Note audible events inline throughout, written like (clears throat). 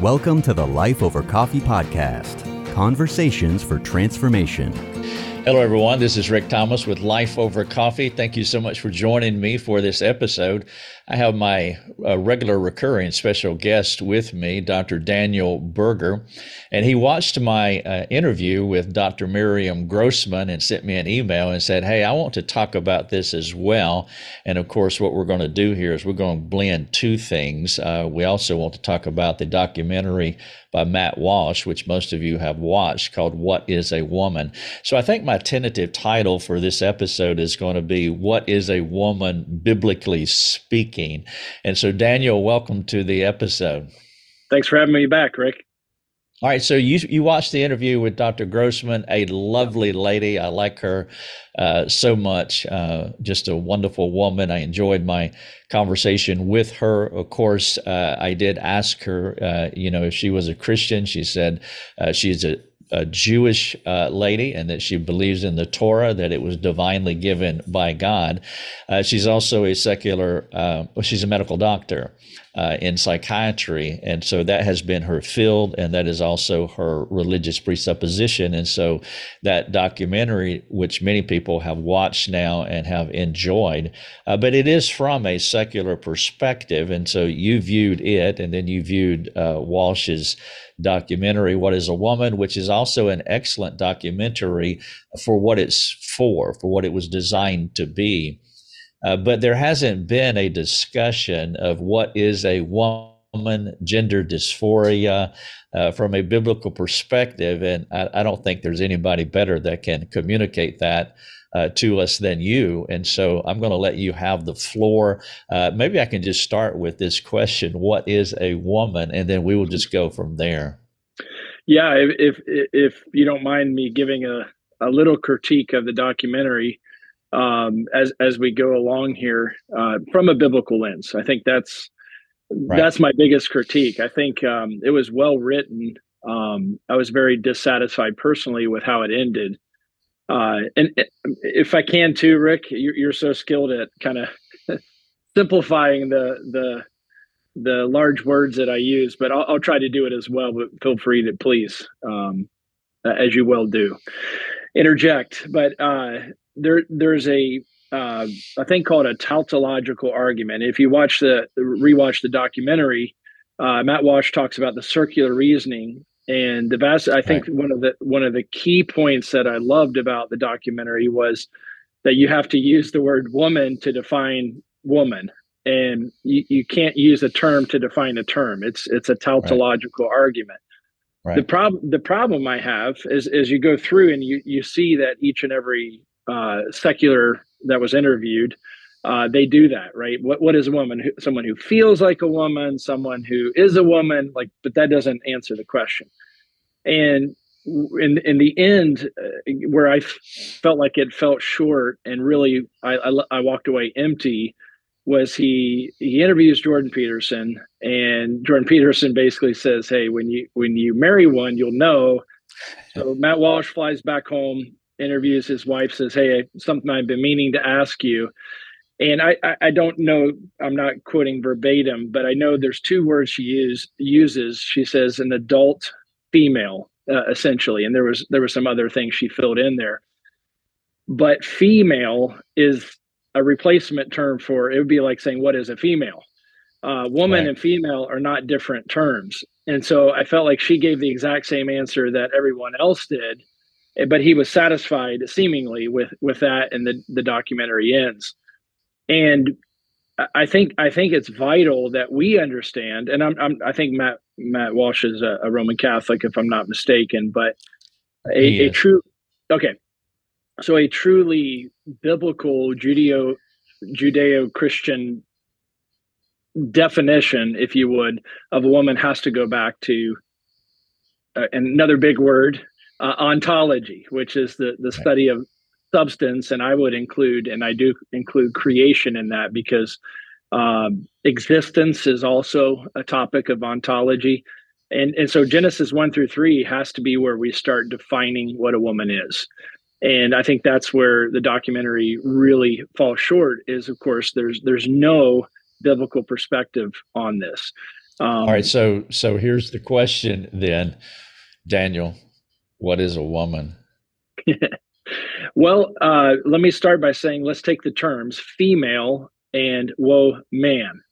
Welcome to the Life Over Coffee podcast conversations for transformation. Hello, everyone. This is Rick Thomas with Life Over Coffee. Thank you so much for joining me for this episode. I have my uh, regular recurring special guest with me, Dr. Daniel Berger, and he watched my uh, interview with Dr. Miriam Grossman and sent me an email and said, Hey, I want to talk about this as well. And of course, what we're going to do here is we're going to blend two things. Uh, we also want to talk about the documentary by Matt Walsh, which most of you have watched, called What is a Woman? So I think my tentative title for this episode is going to be What is a Woman Biblically Speaking? And so, Daniel, welcome to the episode. Thanks for having me back, Rick. All right, so you you watched the interview with Dr. Grossman, a lovely lady. I like her uh, so much. Uh, just a wonderful woman. I enjoyed my conversation with her. Of course, uh, I did ask her, uh, you know, if she was a Christian. She said uh, she's a a Jewish uh, lady and that she believes in the Torah, that it was divinely given by God. Uh, she's also a secular, uh, she's a medical doctor uh, in psychiatry. And so that has been her field, and that is also her religious presupposition. And so that documentary, which many people have watched now and have enjoyed, uh, but it is from a secular perspective. And so you viewed it, and then you viewed uh, Walsh's documentary, What is a Woman, which is also an excellent documentary for what it's for, for what it was designed to be. Uh, but there hasn't been a discussion of what is a woman, gender dysphoria uh, from a biblical perspective. And I, I, don't think there's anybody better that can communicate that. Uh, to us than you. And so I'm going to let you have the floor. Uh, maybe I can just start with this question What is a woman? And then we will just go from there. Yeah, if, if, if you don't mind me giving a, a little critique of the documentary, um, as as we go along here uh, from a biblical lens. I think that's right. that's my biggest critique. I think um, it was well written. Um, I was very dissatisfied personally with how it ended. Uh, and if I can too, Rick, you're, you're so skilled at kind of (laughs) simplifying the the the large words that I use, but I'll, I'll, try to do it as well. But feel free to please, um, as you well do, interject. But uh, there there's a uh, a thing called a tautological argument. If you watch the rewatch the documentary, uh, Matt Walsh talks about the circular reasoning and the vast. I think right. one of the one of the key points that I loved about the documentary was that you have to use the word woman to define woman, and you, you can't use a term to define a term. It's it's a tautological right. argument. Right. The problem the problem I have is as you go through and you you see that each and every uh, secular that was interviewed, uh, they do that, right? What what is a woman? Who, someone who feels like a woman, someone who is a woman, like, but that doesn't answer the question. And in in the end, uh, where I f- felt like it felt short, and really I, I, I walked away empty, was he he interviews Jordan Peterson, and Jordan Peterson basically says, "Hey, when you when you marry one, you'll know." So Matt Walsh flies back home interviews his wife says hey something i've been meaning to ask you. And I, I don't know i'm not quoting verbatim but i know there's two words she use, uses. She says an adult female uh, essentially and there was there was some other things she filled in there. But female is a replacement term for it would be like saying what is a female? Uh, woman right. and female are not different terms. And so i felt like she gave the exact same answer that everyone else did but he was satisfied seemingly with with that and the the documentary ends. And i think i think it's vital that we understand and i'm, I'm i think matt matt walsh is a, a, roman catholic if i'm not mistaken but a, a true okay. So a truly biblical judeo judeo-christian definition if you would of a woman has to go back to uh, another big word uh, ontology, which is the the study of substance, and I would include, and I do include creation in that because um, existence is also a topic of ontology, and and so Genesis one through three has to be where we start defining what a woman is, and I think that's where the documentary really falls short. Is of course there's there's no biblical perspective on this. Um, All right, so so here's the question then, Daniel. What is a woman? (laughs) well, uh, let me start by saying let's take the terms female and whoa man.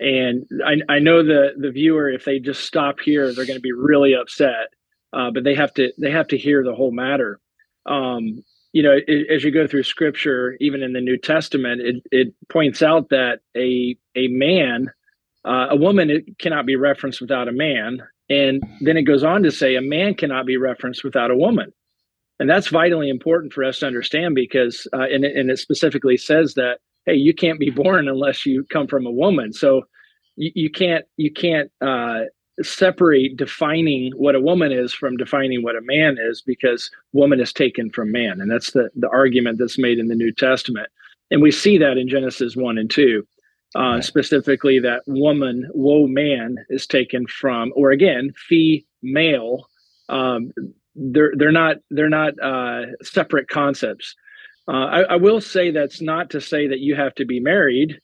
And I, I know the the viewer, if they just stop here, they're going to be really upset. Uh, but they have to they have to hear the whole matter. Um, you know, it, as you go through Scripture, even in the New Testament, it it points out that a a man, uh, a woman, it cannot be referenced without a man, and then it goes on to say a man cannot be referenced without a woman. And that's vitally important for us to understand because uh, and, and it specifically says that hey you can't be (laughs) born unless you come from a woman. So you, you can't you can't uh, separate defining what a woman is from defining what a man is because woman is taken from man. And that's the the argument that's made in the new testament. And we see that in genesis 1 and 2 uh, right. specifically that woman woe man is taken from or again fee male um, they're they're not they're not uh, separate concepts. Uh, I, I, will say that's not to say that you have to be married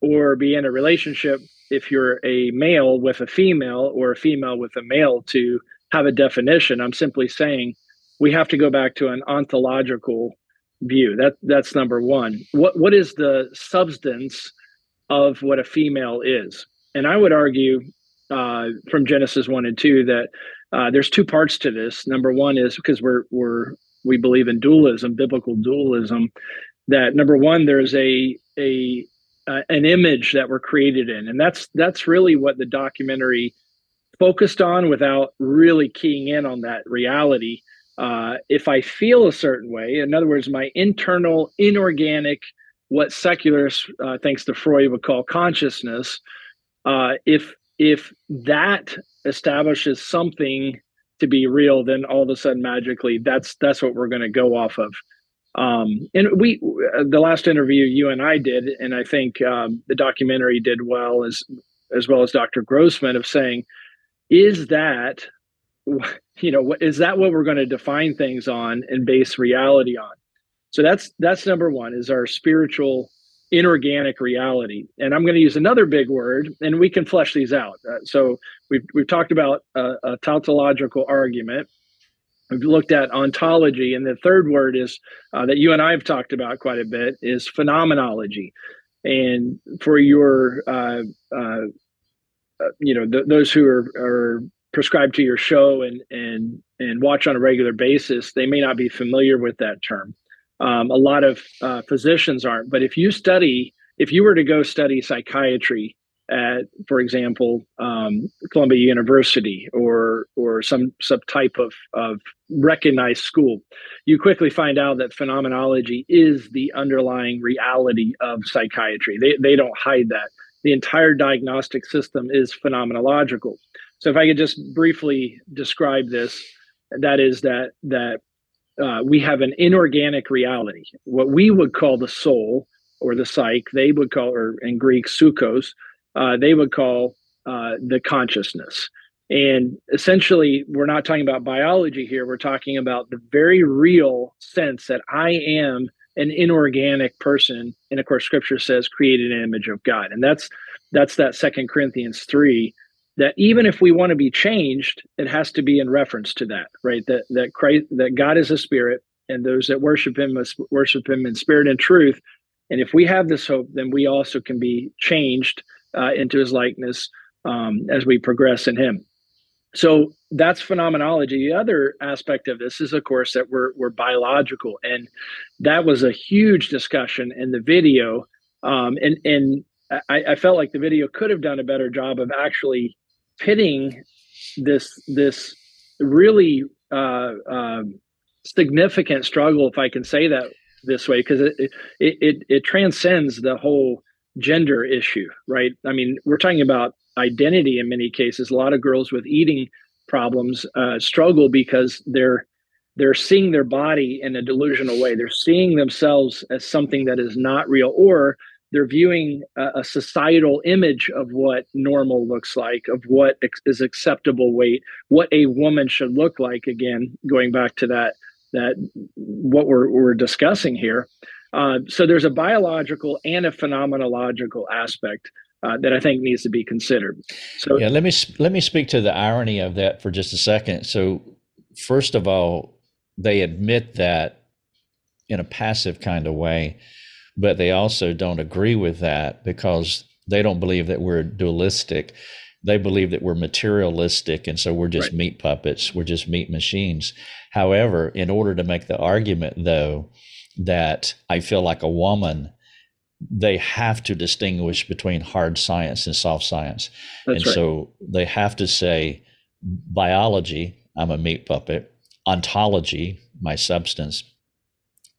or be in a relationship if you're a male with a female or a female with a male to have a definition. I'm simply saying we have to go back to an ontological view. That that's number one. What what is the substance of what a female is? And I would argue uh, from Genesis one and two that uh, there's two parts to this. Number one is because we're we're we believe in dualism, biblical dualism. That number one, there's a a uh, an image that we're created in, and that's that's really what the documentary focused on, without really keying in on that reality. Uh, if I feel a certain way, in other words, my internal inorganic, what secularists, uh, thanks to Freud, would call consciousness, uh, if if that establishes something to be real, then all of a sudden magically that's that's what we're going to go off of. Um, and we the last interview you and I did, and I think um, the documentary did well as as well as Dr. Grossman of saying, is that (laughs) you know is that what we're going to define things on and base reality on? So that's that's number one is our spiritual inorganic reality. And I'm going to use another big word, and we can flesh these out. Uh, so we've we've talked about a, tautological argument. We've looked at ontology, and the third word is uh, that you and I have talked about quite a bit is phenomenology. And for your, uh, uh, uh you know, th- those who are, are prescribed to your show and and and watch on a regular basis, they may not be familiar with that term. Um, a lot of uh, physicians aren't. But if you study, if you were to go study psychiatry at, for example, um, Columbia University or or some some type of of recognized school, you quickly find out that phenomenology is the underlying reality of psychiatry. They they don't hide that. The entire diagnostic system is phenomenological. So if I could just briefly describe this, that is that that uh, we have an inorganic reality, what we would call the soul or the psyche, they would call, or in Greek, psychos, uh, they would call uh, the consciousness. And essentially, we're not talking about biology here. We're talking about the very real sense that I am an inorganic person. And of course, scripture says created an image of God. And that's that's that second Corinthians 3 that even if we want to be changed, it has to be in reference to that, right? That that Christ, that God is a spirit, and those that worship Him must worship Him in spirit and truth. And if we have this hope, then we also can be changed uh, into His likeness um, as we progress in Him. So that's phenomenology. The other aspect of this is, of course, that we're we're biological, and that was a huge discussion in the video. Um, and and I, I, felt like the video could have done a better job of actually pitting this this really uh, um, significant struggle, if I can say that this way, because it, it it it transcends the whole gender issue, right? I mean, we're talking about identity in many cases. A lot of girls with eating problems uh, struggle because they're they're seeing their body in a delusional way. They're seeing themselves as something that is not real, or they're viewing a, a, societal image of what normal looks like, of what ex- is acceptable weight, what a woman should look like. Again, going back to that that what we're we're discussing here. Uh, so there's a biological and a phenomenological aspect uh, that I think needs to be considered. So yeah, let me let me speak to the irony of that for just a second. So first of all, they admit that in a passive kind of way, but they also don't agree with that because they don't believe that we're dualistic. They believe that we're materialistic, and so we're just right. meat puppets. We're just meat machines. However, in order to make the argument, though, that I feel like a woman they have to distinguish between hard science and soft science. That's and right. so they have to say biology, I'm a meat puppet, ontology, my substance.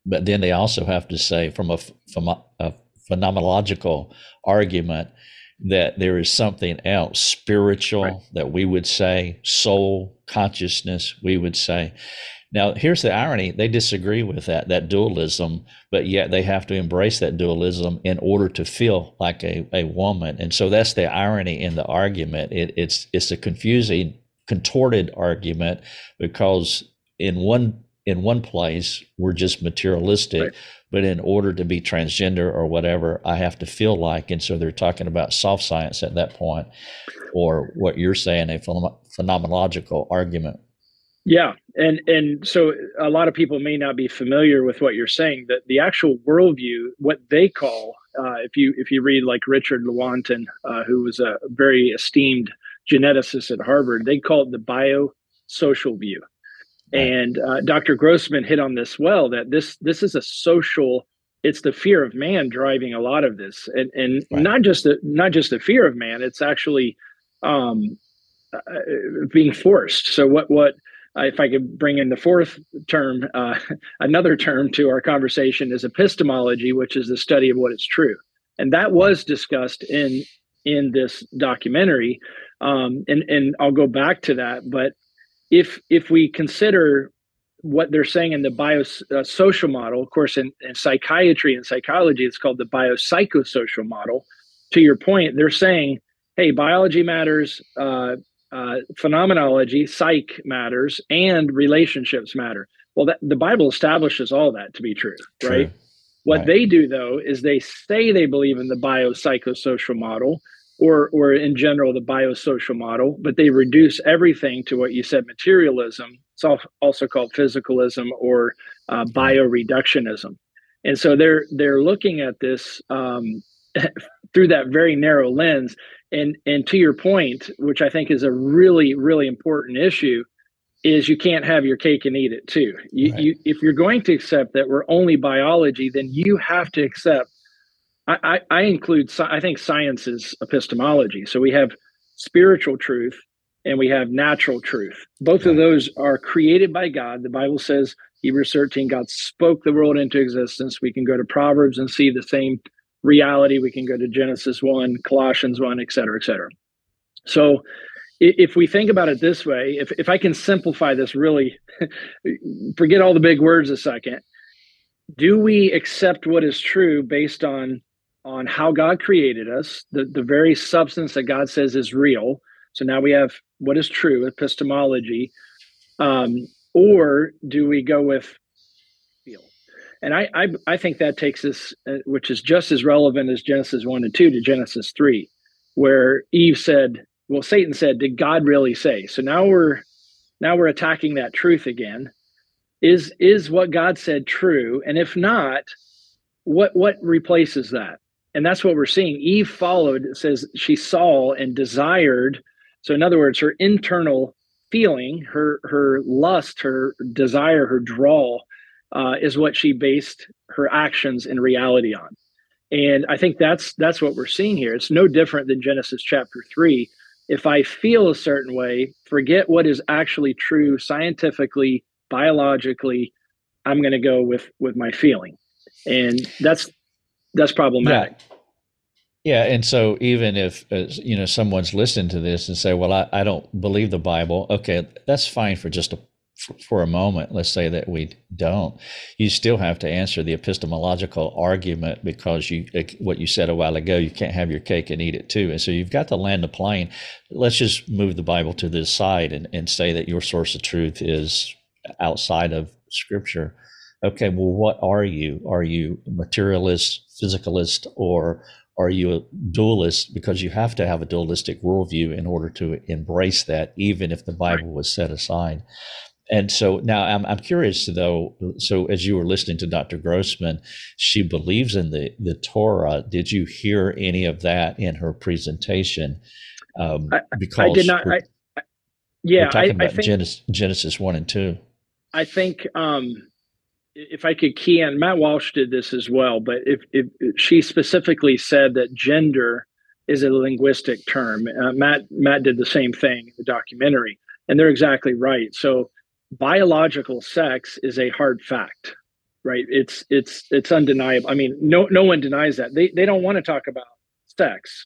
But then they also have to say from a, from a, a phenomenological argument that there is something else spiritual right. that we would say soul consciousness we would say now, here's the irony they disagree with that, that dualism, but yet they have to embrace that dualism in order to feel like a, a woman. And so that's the irony in the argument. It, it's, it's a confusing, contorted argument because in one in one place we're just materialistic right. but in order to be transgender or whatever i have to feel like and so they're talking about soft science at that point or what you're saying a phenomenological argument yeah, and and so a lot of people may not be familiar with what you're saying. That the actual worldview, what they call, uh, if you if you read like Richard Lewontin, uh, who was a very esteemed geneticist at Harvard, they call it the biosocial view. And uh, Dr. Grossman hit on this well that this this is a social. It's the fear of man driving a lot of this, and and right. not just the not just the fear of man. It's actually um, uh, being forced. So what what uh, if I could bring in the fourth term, uh, (laughs) another term to our conversation is epistemology, which is the study of what is true, and that was discussed in in this documentary. Um, and and I'll go back to that, but if if we consider what they're saying in the biosocial uh, model, of course, in, in psychiatry and psychology, it's called the biopsychosocial model. To your point, they're saying, hey, biology matters, uh, uh, phenomenology, psych matters, and relationships matter. Well, that, the Bible establishes all that to be true, true. right? What right. they do, though, is they say they believe in the biopsychosocial model, or, or in general, the biosocial model, but they reduce everything to what you said materialism. It's also called physicalism or uh, bioreductionism. And so they're they're looking at this um, (laughs) through that very narrow lens and and to your point which i think is a really really important issue is you can't have your cake and eat it too you, right. you if you're going to accept that we're only biology then you have to accept I, I, include i think science is epistemology so we have spiritual truth and we have natural truth both of those are created by god the bible says hebrews 13 god spoke the world into existence we can go to proverbs and see the same reality. We can go to Genesis 1, Colossians 1, et cetera, et cetera. So if we think about it this way, if, if I can simplify this really, (laughs) forget all the big words a second. Do we accept what is true based on on how God created us, the, the very substance that God says is real? So now we have what is true, epistemology. Um, or do we go with feel? and I, I, I think that takes us, uh, which is just as relevant as Genesis one and two to Genesis three, where Eve said, "Well, Satan said, did God really say?" So now we're now we're attacking that truth again. Is is what God said true? And if not, what what replaces that? And that's what we're seeing. Eve followed. It says she saw and desired. So in other words, her internal feeling, her her lust, her desire, her draw uh, is what she based her actions in reality on. And I think that's that's what we're seeing here. It's no different than Genesis chapter three. If I feel a certain way, forget what is actually true scientifically, biologically. I'm going to go with with my feeling, and that's that's problematic. Yeah. Yeah, and so even if uh, you know someone's listening to this and say, "Well, I, I don't believe the Bible," okay, that's fine for just a for a moment, let's say that we don't, you still have to answer the epistemological argument because you, what you said a while ago, you can't have your cake and eat it too. And so you've got to land the plane. Let's just move the Bible to this side and, and say that your source of truth is outside of Scripture. Okay, well, what are you? Are you materialist, physicalist, or are you a dualist because you have to have a dualistic worldview in order to embrace that, even if the Bible was set aside. And so now I'm, I'm curious though. So as you were listening to Dr. Grossman, she believes in the, the Torah. Did you hear any of that in her presentation? Um, I, because I did not. I, I, yeah, we're talking about think, Genesis, Genesis one and two. I think um, if I could key in, Matt Walsh did this as well, but if, if she specifically said that gender is a linguistic term, uh, Matt Matt did the same thing in the documentary, and they're exactly right. So biological sex is a hard fact, right? It's it's it's undeniable. I mean, no no one denies that. They they don't want to talk about sex.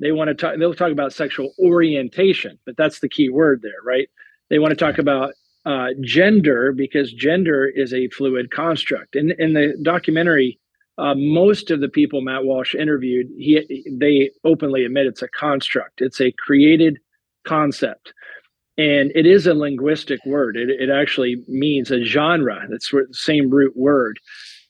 They want to talk. They'll talk about sexual orientation, but that's the key word there, right? They want to talk about uh, gender because gender is a fluid construct. In in the documentary, uh, most of the people Matt Walsh interviewed, he they openly admit it's a construct. It's a created concept, and it is a linguistic word. It it actually means a genre. That's the same root word.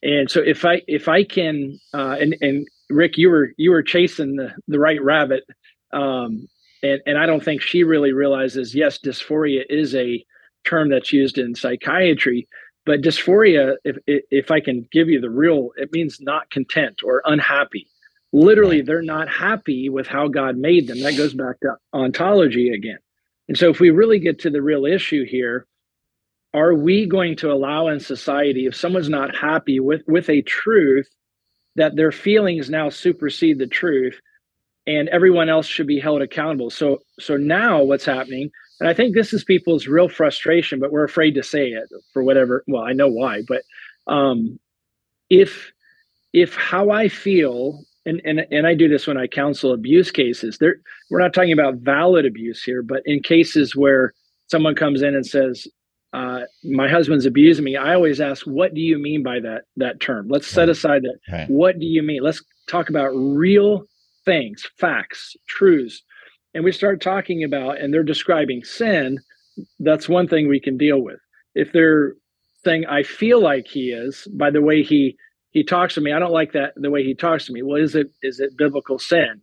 And so if I if I can uh, and and Rick, you were you were chasing the the right rabbit. Um, and, and I don't think she really realizes, yes, dysphoria is a term that's used in psychiatry. But dysphoria, if if I can give you the real, it means not content or unhappy. Literally, they're not happy with how God made them. That goes back to ontology again. And so, if we really get to the real issue here, are we going to allow in society if someone's not happy with with a truth that their feelings now supersede the truth and everyone else should be held accountable so so now what's happening and I think this is people's real frustration, but we're afraid to say it for whatever. Well, I know why, but um, if if how I feel, and and and I do this when I counsel abuse cases. There, we're not talking about valid abuse here, but in cases where someone comes in and says, uh, "My husband's abusing me," I always ask, "What do you mean by that that term?" Let's set aside that. Right. What do you mean? Let's talk about real things, facts, truths and we start talking about and they're describing sin, that's one thing we can deal with. If they're saying I feel like he is by the way he he talks to me, I don't like that the way he talks to me. Well, is it is it biblical sin?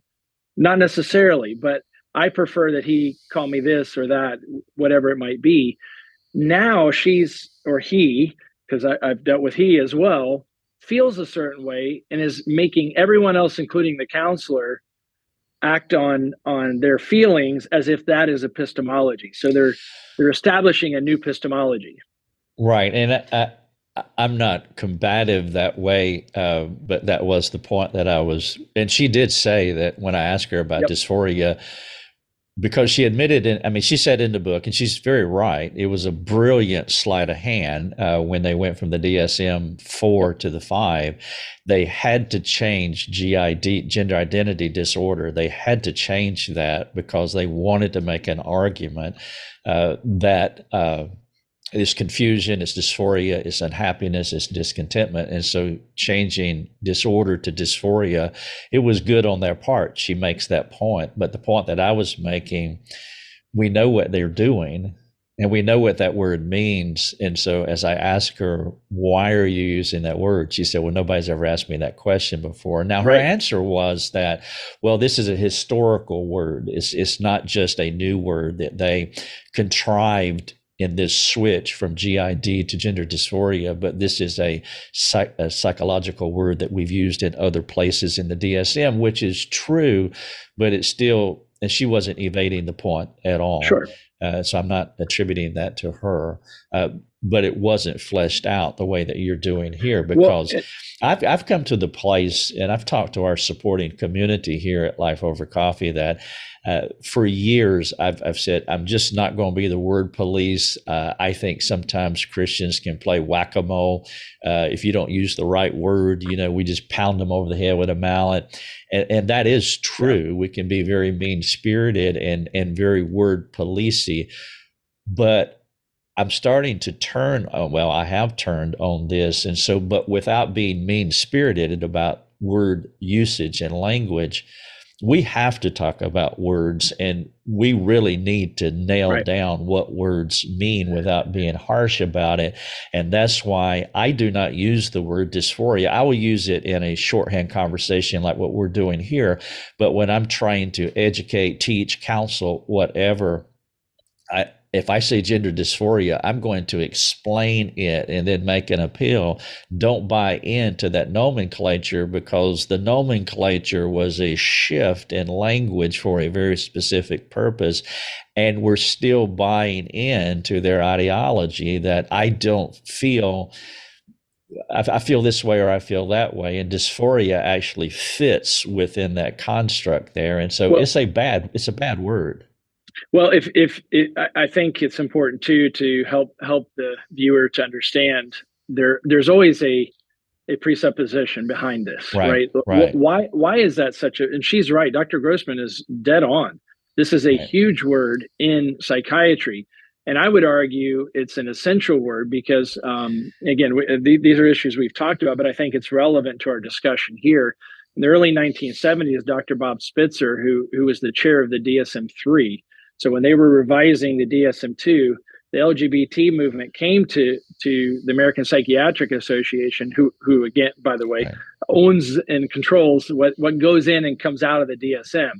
Not necessarily, but I prefer that he call me this or that, whatever it might be. Now she's or he, because I've dealt with he as well, feels a certain way and is making everyone else, including the counselor, act on on their feelings as if that is epistemology. So they're they're establishing a new epistemology. Right, and I, I'm not combative that way, uh, but that was the point that I was. And she did say that when I asked her about yep. dysphoria, because she admitted in, I mean, she said in the book, and she's very right, it was a brilliant sleight of hand uh, when they went from the DSM 4 to the 5. They had to change GID, gender identity disorder. They had to change that because they wanted to make an argument uh, that uh, it's confusion, it's dysphoria, it's unhappiness, it's discontentment. And so changing disorder to dysphoria, it was good on their part. She makes that point. But the point that I was making, we know what they're doing and we know what that word means. And so as I asked her, why are you using that word? She said, well, nobody's ever asked me that question before. Now her right. answer was that, well, this is a historical word. It's, it's not just a new word that they contrived in this switch from GID to gender dysphoria, but this is a, psych- a, psychological word that we've used in other places in the DSM, which is true, but it's still, and she wasn't evading the point at all. Sure. Uh, so I'm not attributing that to her, uh, but it wasn't fleshed out the way that you're doing here because well, it, I've, I've come to the place and I've talked to our supporting community here at Life Over Coffee that uh, for years, I've, I've said, I'm just not going to be the word police. Uh, I think sometimes Christians can play whack a mole. Uh, if you don't use the right word, you know, we just pound them over the head with a mallet. And, and that is true. Yeah. We can be very mean spirited and, and very word policey. But I'm starting to turn, oh, well, I have turned on this. And so, but without being mean spirited about word usage and language, we have to talk about words and we really need to nail right. down what words mean without being harsh about it. And that's why I do not use the word dysphoria. I will use it in a shorthand conversation like what we're doing here. But when I'm trying to educate, teach, counsel, whatever, if I say gender dysphoria, I'm going to explain it and then make an appeal. Don't buy into that nomenclature because the nomenclature was a shift in language for a very specific purpose. And we're still buying into their ideology that I don't feel. I, feel this way or I feel that way, and dysphoria actually fits within that construct there, and so well, it's a bad it's a bad word. Well, if if it, I think it's important too to help help the viewer to understand there there's always a a presupposition behind this, right? right? right. Why why is that such a? And she's right. Dr. Grossman is dead on. This is a right. huge word in psychiatry, and I would argue it's an essential word because, um, again, we, these are issues we've talked about, but I think it's relevant to our discussion here. In the early 1970s, Dr. Bob Spitzer, who who was the chair of the DSM three, so when they were revising the DSM-2, the LGBT movement came to to the American Psychiatric Association, who who again, by the way, right. owns and controls what what goes in and comes out of the DSM.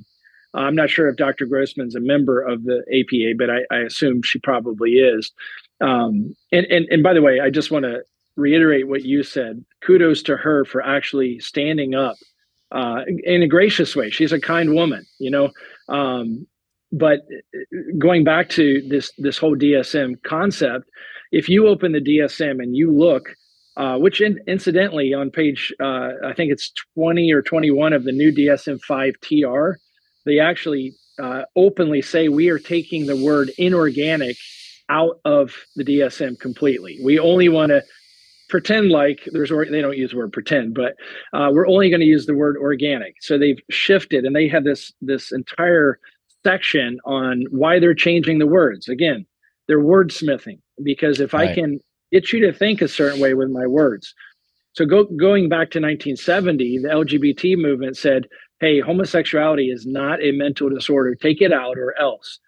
I'm not sure if Dr. Grossman's a member of the APA, but I, I assume she probably is. Um, and, and and by the way, I just want to reiterate what you said. Kudos to her for actually standing up uh, in a gracious way. She's a kind woman, you know. Um, but going back to this this whole DSM concept, if you open the DSM and you look, uh, which in, incidentally on page uh, I think it's 20 or 21 of the new DSM 5 TR, they actually uh, openly say we are taking the word inorganic out of the DSM completely. We only want to pretend like there's or they don't use the word pretend, but uh, we're only going to use the word organic. So they've shifted and they have this this entire section on why they're changing the words. Again, they're wordsmithing because if right. I can get you to think a certain way with my words. So go, going back to 1970, the LGBT movement said, "Hey, homosexuality is not a mental disorder. Take it out or else."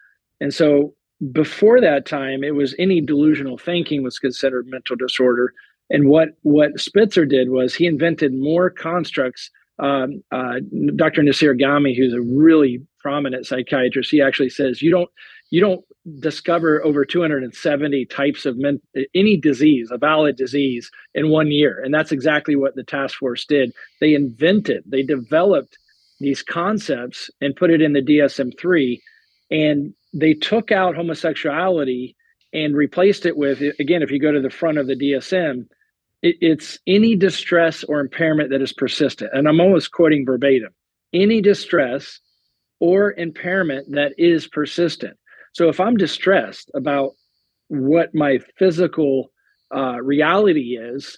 And so before that time, it was any delusional thinking was considered mental disorder. And what what Spitzer did was he invented more constructs. Um, uh, Dr. Nassir Ghaemi, who's a really prominent psychiatrist, he actually says you don't you don't discover over 270 types of men, any disease, a valid disease, in one year. And that's exactly what the task force did. They invented, they developed these concepts and put it in the DSM 3. And they took out homosexuality and replaced it with, again, if you go to the front of the DSM, it, it's any distress or impairment that is persistent. And I'm almost quoting verbatim any distress or impairment that is persistent. So if I'm distressed about what my physical uh, reality is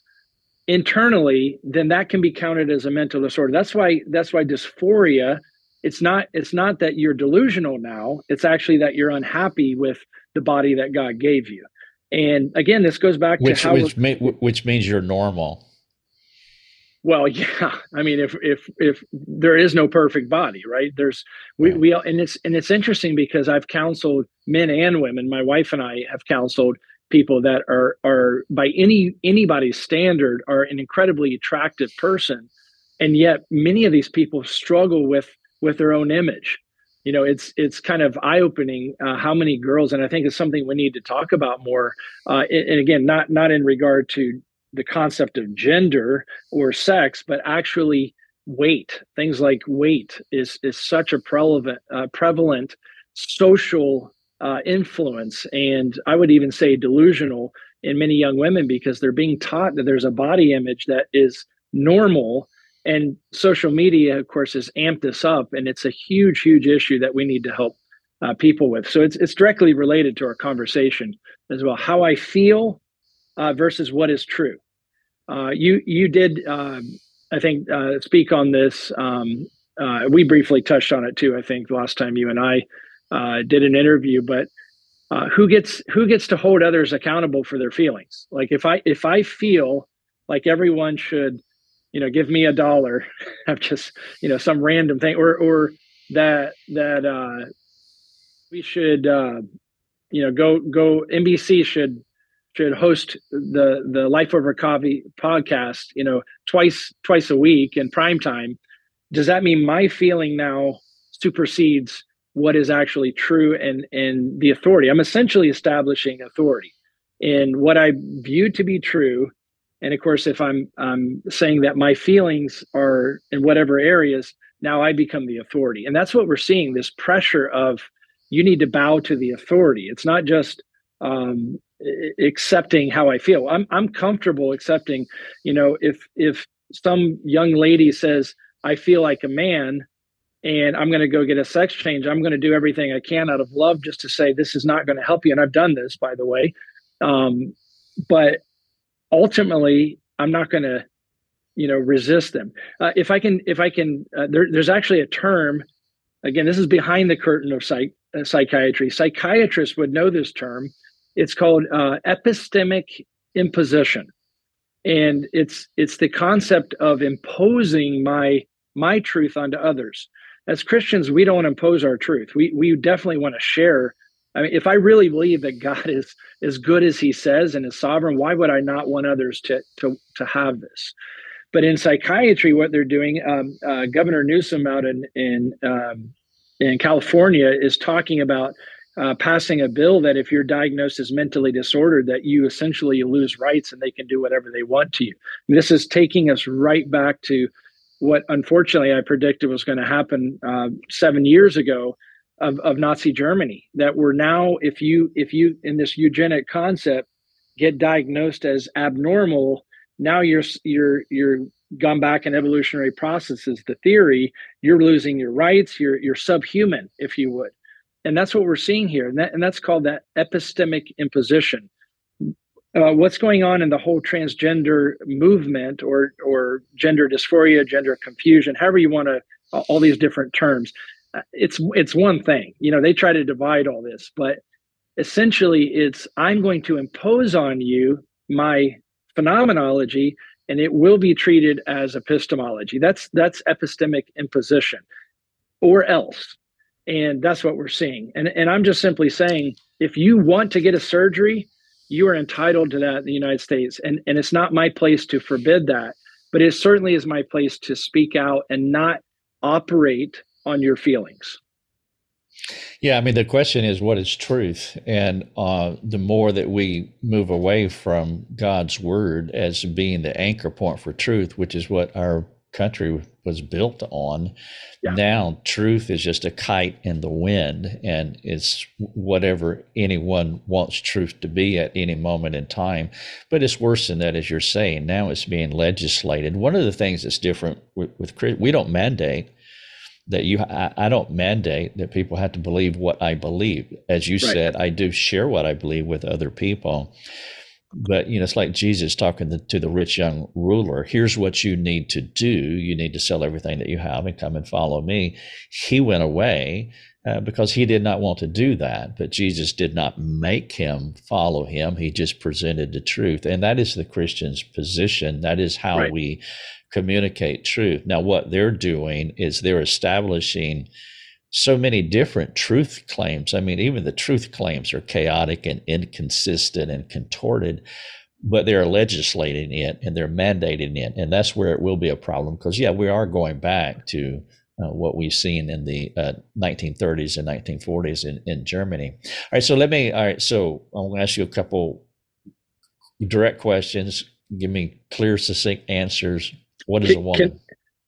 internally, then that can be counted as a mental disorder. That's why that's why dysphoria. It's not it's not that you're delusional now. It's actually that you're unhappy with the body that God gave you. And again, this goes back which, to how which, which means you're normal. Well, (laughs) yeah. I mean, if if if there is no perfect body, right? There's we we and it's and it's interesting because I've counseled men and women. My wife and I have counseled people that are are by any anybody's standard are an incredibly attractive person, and yet many of these people struggle with with their own image. You know, it's it's kind of eye opening uh, how many girls, and I think it's something we need to talk about more. Uh, and, and again, not not in regard to the concept of gender or sex, but actually weight. Things like weight is is such a prevalent uh, prevalent social uh, influence, and I would even say delusional in many young women because they're being taught that there's a body image that is normal. And social media, of course, has amped this up, and it's a huge, huge issue that we need to help uh, people with. So it's it's directly related to our conversation as well. How I feel uh, versus what is true. Uh, you you did, uh, I think, uh, speak on this. Um, uh, we briefly touched on it too. I think last time you and I uh, did an interview, but who gets who gets to hold others accountable for their feelings? Like if I if I feel like everyone should, you know, give me a dollar, (laughs) have just you know some random thing, or or that that uh, we should uh, you know go go NBC should should host the the Life Over Coffee podcast you know twice twice a week in prime time. Does that mean my feeling now supersedes what is actually true and and the authority? I'm essentially establishing authority in what I view to be true and of course, if I'm I'm saying that my feelings are in whatever areas, now I become the authority. And that's what we're seeing, this pressure of you need to bow to the authority. It's not just um, accepting how I feel. I'm I'm comfortable accepting, you know, if if some young lady says, I feel like a man and I'm going to go get a sex change, I'm going to do everything I can out of love just to say this is not going to help you. And I've done this, by the way. Um, but ultimately i'm not going to you know resist them uh, if i can if i can uh, there, there's actually a term again this is behind the curtain of psych, uh, psychiatry psychiatrists would know this term it's called uh, epistemic imposition. And it's it's the concept of imposing my my truth onto others. As christians we don't impose our truth. We we definitely want to share. I mean, if I really believe that God is as good as He says and is sovereign, why would I not want others to to to have this? But in psychiatry, what they're doing, um, uh, Governor Newsom out in in um, in California is talking about uh, passing a bill that if you're diagnosed as mentally disordered, that you essentially lose rights and they can do whatever they want to you. This is taking us right back to what, unfortunately, I predicted was going to happen uh, seven years ago of, of Nazi Germany that we're now, if you if you in this eugenic concept get diagnosed as abnormal, now you're you're you're gone back in evolutionary processes. The theory you're losing your rights, you're you're subhuman, if you would, and that's what we're seeing here, and that and that's called that epistemic imposition. Uh, what's going on in the whole transgender movement or or gender dysphoria, gender confusion, however you want to, all these different terms it's it's one thing. You know they try to divide all this but essentially it's i'm going to impose on you my phenomenology and it will be treated as epistemology. That's that's epistemic imposition. Or else and that's what we're seeing and and i'm just simply saying if you want to get a surgery you are entitled to that in the united states and and it's not my place to forbid that but it certainly is my place to speak out and not operate on your feelings. Yeah, I mean, the question is what is truth? And uh, the more that we move away from God's word as being the anchor point for truth, which is what our country was built on, yeah. now truth is just a kite in the wind and it's whatever anyone wants truth to be at any moment in time. But it's worse than that, as you're saying. Now it's being legislated. One of the things that's different with, with we don't mandate that you I, I, don't mandate that people have to believe what I believe. As you right. said, I do share what I believe with other people. But you know, it's like Jesus talking to, to the rich young ruler. Here's what you need to do. You need to sell everything that you have and come and follow me. He went away uh, because he did not want to do that. But Jesus did not make him follow him. He just presented the truth. And that is the Christian's position. That is how right. we communicate truth. Now, what they're doing is they're establishing so many different truth claims. I mean, even the truth claims are chaotic and inconsistent and contorted, but they're legislating it and they're mandating it. And that's where it will be a problem because, yeah, we are going back to uh, what we've seen in the uh, 1930s and 1940s in, in Germany. All right, so let me, all right, so I'm going to ask you a couple direct questions. Give me clear, succinct answers what is can, a woman? Can,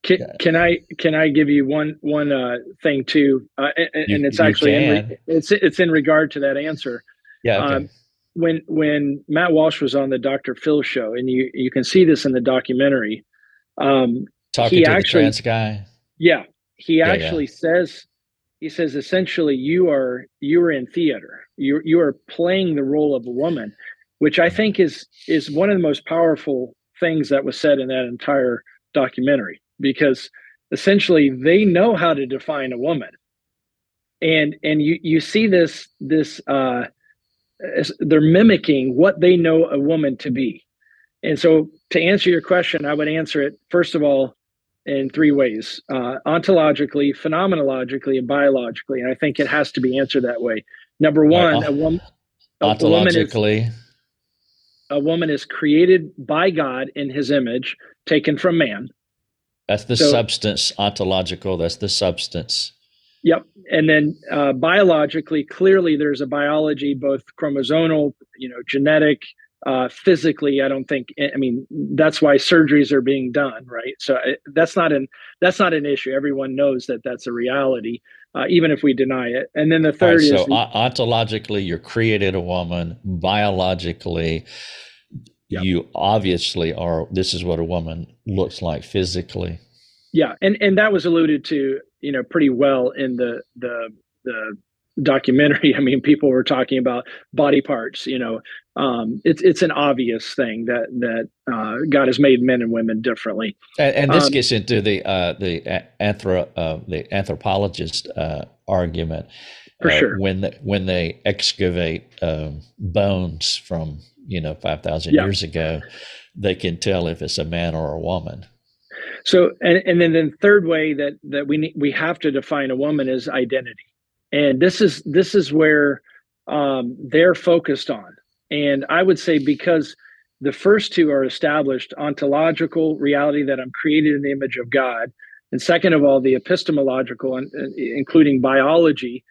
can, can, I can I give you one one uh, thing too? Uh, and, you, and, it's actually in, it's it's in regard to that answer. Yeah. Okay. Um, when when Matt Walsh was on the Dr. Phil show, and you you can see this in the documentary. Um, Talking to actually, the trans guy. Yeah, he yeah, actually yeah. says he says essentially you are you are in theater. You you are playing the role of a woman, which I think is is one of the most powerful things that was said in that entire documentary because essentially they know how to define a woman and and you you see this this uh they're mimicking what they know a woman to be and so to answer your question i would answer it first of all in three ways: uh, ontologically, phenomenologically, and biologically. And I think it has to be answered that way. Number one, right. a, wom- a woman is a woman is created by God in His image, taken from man. That's the so, substance, ontological. That's the substance. Yep. And then uh, biologically, clearly there's a biology, both chromosomal, you know, genetic, uh, physically. I don't think. I mean, that's why surgeries are being done, right? So uh, that's not an that's not an issue. Everyone knows that that's a reality, uh, even if we deny it. And then the third right, so is so ontologically, you're created a woman. Biologically, Yep. You obviously are. This is what a woman looks like physically. Yeah, and and that was alluded to, you know, pretty well in the the the documentary. (laughs) I mean, people were talking about body parts. You know, um, it's it's an obvious thing that that uh, God has made men and women differently. And, and this um, gets into the uh, the anthro uh, the anthropologist uh, argument. For uh, sure. When when they excavate um, bones from you know, 5,000 yeah. years ago, they can tell if it's a man or a woman. So, and, and then the third way that, that we we have to define a woman is identity. And this is, this is where um, they're focused on. And I would say because the first two are established ontological reality that I'm created in the image of God. And second of all, the epistemological, including biology,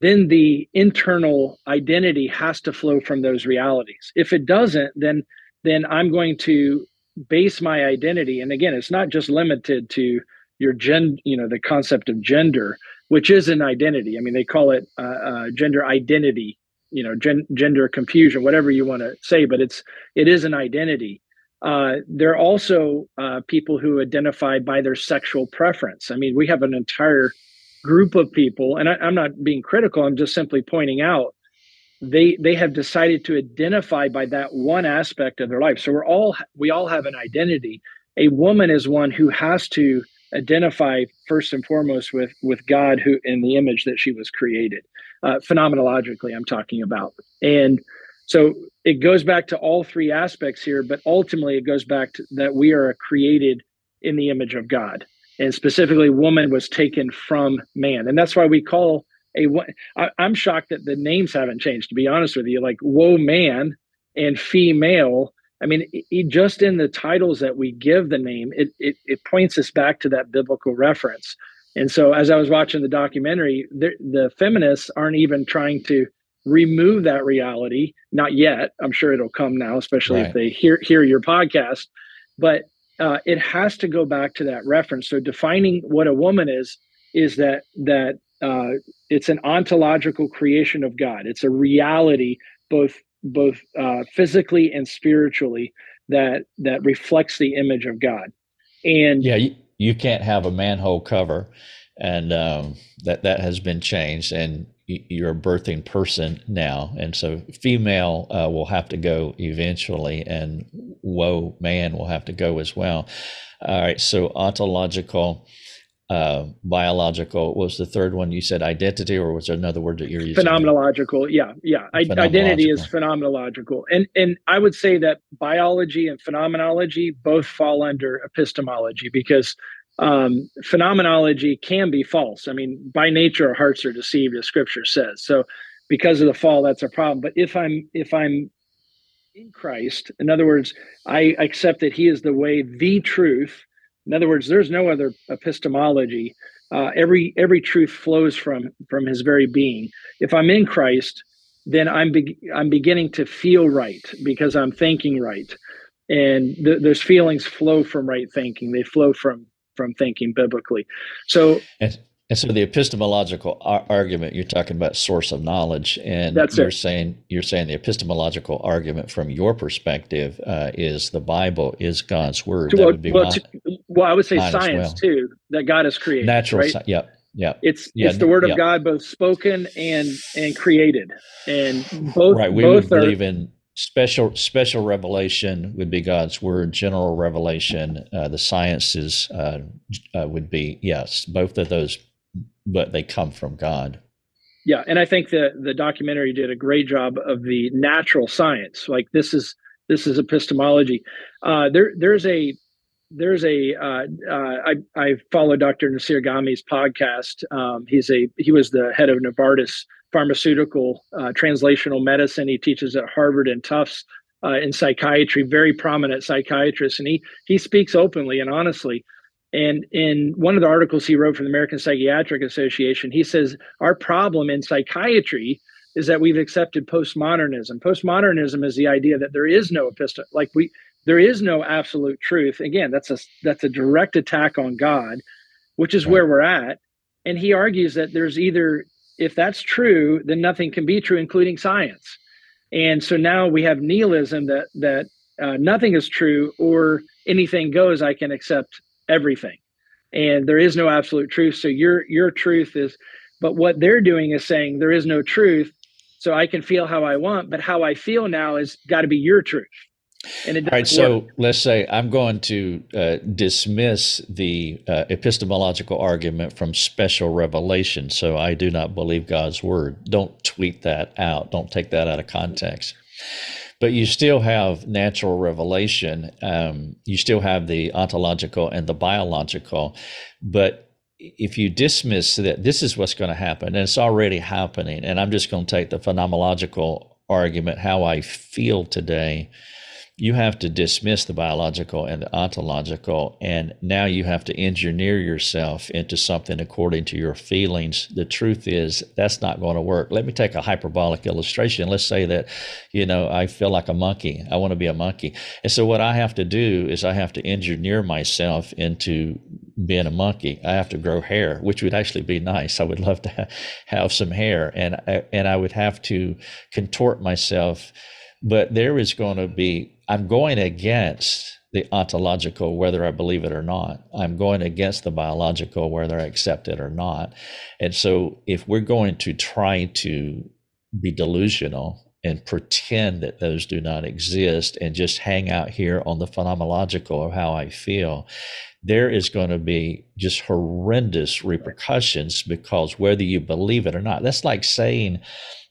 then the internal identity has to flow from those realities. If it doesn't, then then I'm going to base my identity. And again, it's not just limited to your gen, you know, the concept of gender, which is an identity. I mean, they call it uh, uh, gender identity, you know, gen- gender confusion, whatever you want to say, but it's it is an identity. Uh, there are also uh, people who identify by their sexual preference. I mean, we have an entire group of people, and I, I'm not being critical, I'm just simply pointing out they they have decided to identify by that one aspect of their life. So we're all we all have an identity. A woman is one who has to identify first and foremost with with God who in the image that she was created. Uh, phenomenologically, I'm talking about. And so it goes back to all three aspects here, but ultimately it goes back to that we are created in the image of God and specifically woman was taken from man. And that's why we call a I, i'm shocked that the names haven't changed to be honest with you. Like woe man and female. I mean it, just in the titles that we give the name it, it it points us back to that biblical reference. And so as i was watching the documentary the, the feminists aren't even trying to remove that reality not yet. I'm sure it'll come now especially right. if they hear hear your podcast. But uh, it has to go back to that reference. So defining what a woman is is that that uh, it's an ontological creation of God. It's a reality, both both uh, physically and spiritually, that that reflects the image of God. And yeah, you, you can't have a manhole cover, and um, that that has been changed. And you're a birthing person now, and so female uh, will have to go eventually, and woe man will have to go as well. All right, so ontological, uh, biological was the third one. You said identity, or was there another word that you're using? Phenomenological, yeah, yeah. Identity is phenomenological, and and I would say that biology and phenomenology both fall under epistemology because um, phenomenology can be false. I mean, by nature, our hearts are deceived, as Scripture says. So, because of the fall, that's a problem. But if I'm if I'm in Christ, in other words, I accept that He is the way, the truth. In other words, there's no other epistemology. Uh, every every truth flows from from His very being. If I'm in Christ, then I'm be- I'm beginning to feel right because I'm thinking right, and th- those feelings flow from right thinking. They flow from from thinking biblically. So and, and so the epistemological ar- argument you're talking about source of knowledge, and that's you're it. saying you're saying the epistemological argument from your perspective uh, is the Bible is God's word. Well, well, to, well, I would say science well. too that God has created. Natural, right? Yep. Yeah. It's yeah, it's the word yeah. of God both spoken and and created. And both Right. We both would are, believe in special special revelation would be God's word. General revelation, uh, the sciences uh, uh, would be yes, both of those, but they come from God. Yeah, and I think the the documentary did a great job of the natural science. Like this is this is epistemology. Uh, there there's a there's a uh, uh, I, I follow Dr. Nassir Ghaemi's podcast. Um, he's a he was the head of Novartis Pharmaceutical uh, Translational Medicine. He teaches at Harvard and Tufts uh, in psychiatry. Very prominent psychiatrist, and he he speaks openly and honestly. And in one of the articles he wrote for the American Psychiatric Association, he says our problem in psychiatry is that we've accepted postmodernism. Postmodernism is the idea that there is no epistem like we there is no absolute truth again that's a that's a direct attack on god which is where we're at and he argues that there's either if that's true then nothing can be true including science. And so now we have nihilism that that uh, nothing is true or anything goes i can accept everything. And there is no absolute truth. So your your truth is but what they're doing is saying there is no truth. So i can feel how i want but how i feel now is got to be your truth and it All right, so let's say I'm going to uh, dismiss the uh, epistemological argument from special revelation. So I do not believe God's word. Don't tweet that out. Don't take that out of context. But you still have natural revelation. Um, you still have the ontological and the biological. But if you dismiss that, this is what's going to happen, and it's already happening. And I'm just going to take the phenomenological argument, how I feel today you have to dismiss the biological and the ontological, and now you have to engineer yourself into something according to your feelings. The truth is, that's not going to work. Let me take a hyperbolic illustration. Let's say that, you know, I feel like a monkey. I want to be a monkey. And so, what I have to do is, I have to engineer myself into being a monkey. I have to grow hair, which would actually be nice. I would love to have some hair, and and I would have to contort myself but there is going to be, I'm going against the ontological, whether I believe it or not. I'm going against the biological, whether I accept it or not. And so if we're going to try to be delusional and pretend that those do not exist and just hang out here on the phenomenological of how I feel, there is going to be just horrendous repercussions because whether you believe it or not, that's like saying,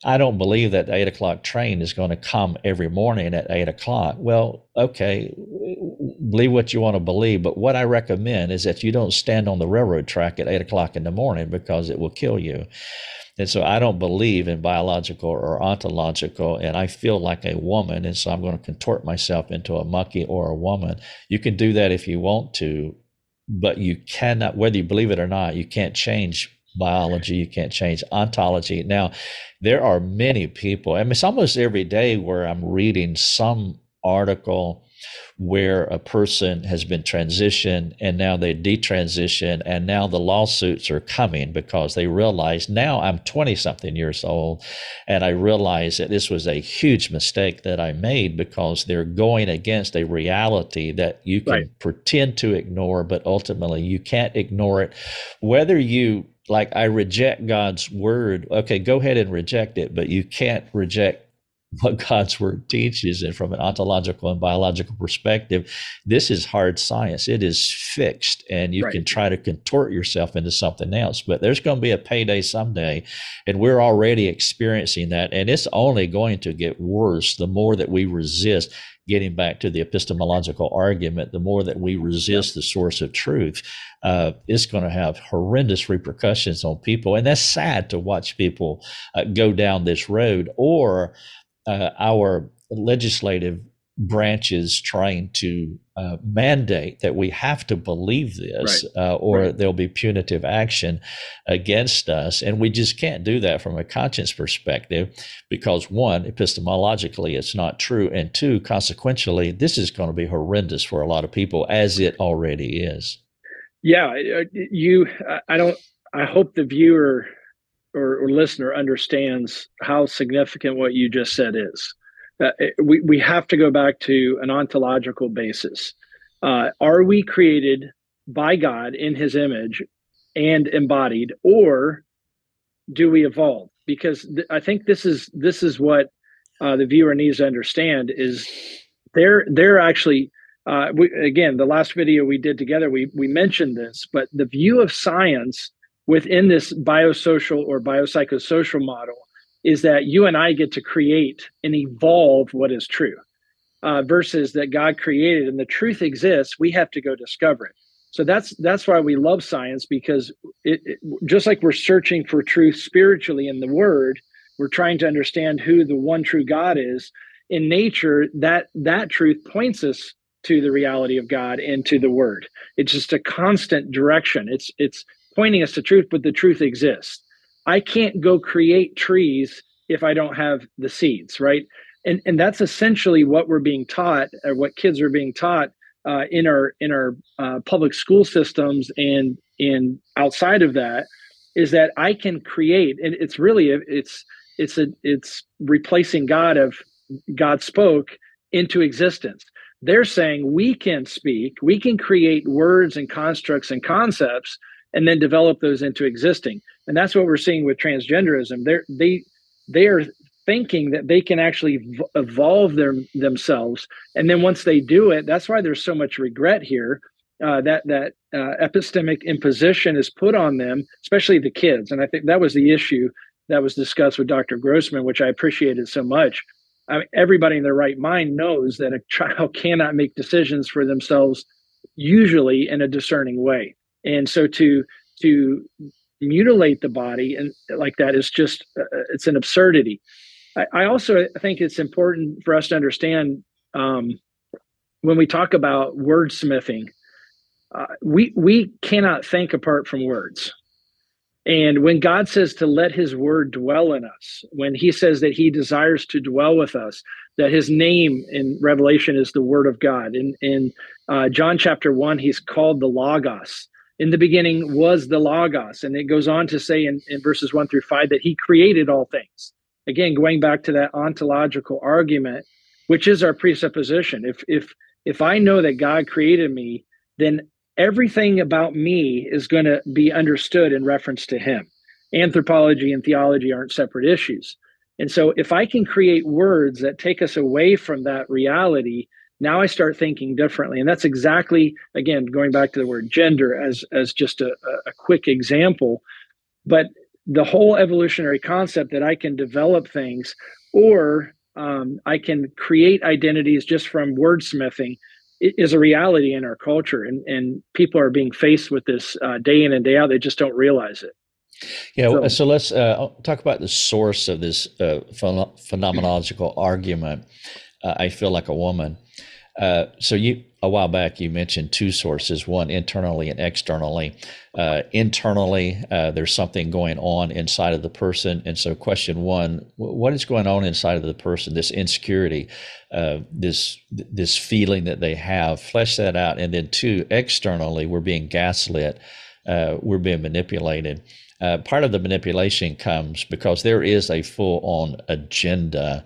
I don't believe that the eight o'clock train is going to come every morning at eight o'clock. Well, okay, believe what you want to believe, but what I recommend is that you don't stand on the railroad track at eight o'clock in the morning because it will kill you. And so I don't believe in biological or ontological, and I feel like a woman, and so I'm going to contort myself into a monkey or a woman. You can do that if you want to, but you cannot, whether you believe it or not, you can't change biology, you can't change ontology. Now, there are many people, I mean, it's almost every day where I'm reading some article where a person has been transitioned and now they detransition and now the lawsuits are coming because they realize now I'm 20 something years old and I realize that this was a huge mistake that I made because they're going against a reality that you can right. pretend to ignore but ultimately you can't ignore it whether you like I reject God's word okay go ahead and reject it but you can't reject what God's word teaches, and from an ontological and biological perspective, this is hard science. It is fixed, and you right. can try to contort yourself into something else. But there's going to be a payday someday, and we're already experiencing that. And it's only going to get worse the more that we resist getting back to the epistemological argument, the more that we resist the source of truth, uh, it's going to have horrendous repercussions on people. And that's sad to watch people uh, go down this road or uh, our legislative branches trying to uh, mandate that we have to believe this right. uh, or right. there'll be punitive action against us. And we just can't do that from a conscience perspective because, one, epistemologically, it's not true. And two, consequentially, this is going to be horrendous for a lot of people as it already is. Yeah. You, I don't, I hope the viewer or, or listener understands how significant what you just said is. Uh, we, we have to go back to an ontological basis. Uh, are we created by God in his image and embodied, or do we evolve? Because th- I think this is this is what uh, the viewer needs to understand is they're they're actually uh, we, again the last video we did together we we mentioned this, but the view of science within this biosocial or biopsychosocial model is that you and I get to create and evolve what is true. uh, versus that God created and the truth exists, we have to go discover it. So that's that's why we love science because it, it, just like we're searching for truth spiritually in the Word, we're trying to understand who the one true God is. In nature, that that truth points us to the reality of God and to the Word. It's just a constant direction. It's it's pointing us to truth, but the truth exists. I can't go create trees if I don't have the seeds, right? And and that's essentially what we're being taught, or what kids are being taught uh, in our in our uh, public school systems and and outside of that is that I can create, and it's really it's it's a it's replacing God of God spoke into existence. They're saying we can speak, we can create words and constructs and concepts, and then develop those into existing. And that's what we're seeing with transgenderism. They're they they are thinking that they can actually evolve their themselves and then once they do it that's why there's so much regret here uh, that that uh, epistemic imposition is put on them especially the kids and i think that was the issue that was discussed with dr grossman which i appreciated so much I mean, everybody in their right mind knows that a child (laughs) cannot make decisions for themselves usually in a discerning way and so to to mutilate the body and like that is just uh, it's an absurdity I, I also think it's important for us to understand um, when we talk about wordsmithing, uh, we we cannot think apart from words. And when God says to let his word dwell in us, when he says that he desires to dwell with us, that his name in Revelation is the word of God. In, in uh, John chapter one, he's called the Logos. In the beginning was the Logos. And it goes on to say in, in verses one through five that he created all things. Again going back to that ontological argument which is our presupposition. If if if i know that god created me then everything about me is going to be understood in reference to him. Anthropology and theology aren't separate issues. And so if i can create words that take us away from that reality now i start thinking differently and that's exactly again going back to the word gender as as just a, a quick example but the whole evolutionary concept that I can develop things or um, I can create identities just from wordsmithing is a reality in our culture. And, and people are being faced with this uh, day in and day out. They just don't realize it. Yeah, so, so let's uh, talk about the source of this uh, phenomenological argument. Uh, I feel like a woman. Uh, so you a while back you mentioned two sources, one internally and externally. Uh, internally, uh, there's something going on inside of the person, and so question one: What is going on inside of the person? This insecurity, uh, this this feeling that they have. Flesh that out, and then two, externally, we're being gaslit, uh, we're being manipulated. Part of the manipulation comes because there is a full-on agenda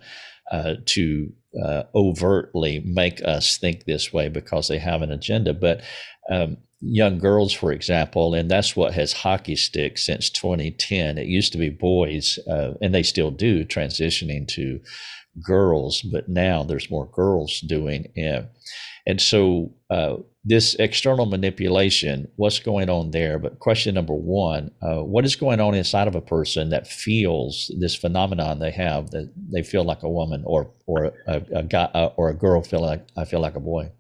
to uh, overtly make us think this way because they have an agenda. But um, young girls, for example, and that's what has hockey stick since 2010. It used to be boys, uh, and they still do, transitioning to girls, but now there's more girls doing it. And so uh, this external manipulation, what's going on there? But question number one, uh, what is going on inside of a person that feels this phenomenon they have that they feel like a woman or or a, a guy uh, or a girl feel like I feel like a boy?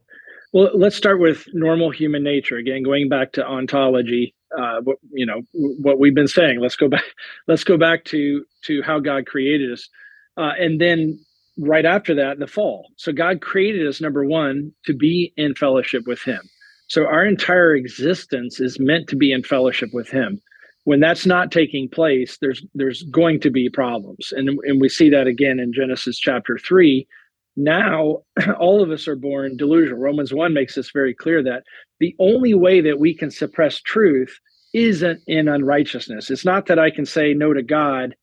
Well, let's start with normal human nature. Again, going back to ontology, uh, you know, what we've been saying. Let's go back. Let's go back to to how God created us, uh, and then right after that, in the fall. So God created us, number one, to be in fellowship with Him. So our entire existence is meant to be in fellowship with Him. When that's not taking place, there's there's going to be problems, and and we see that again in Genesis chapter three. Now, (clears throat) all of us are born delusional. Romans one makes this very clear that the only way that we can suppress truth isn't in unrighteousness. It's not that I can say no to God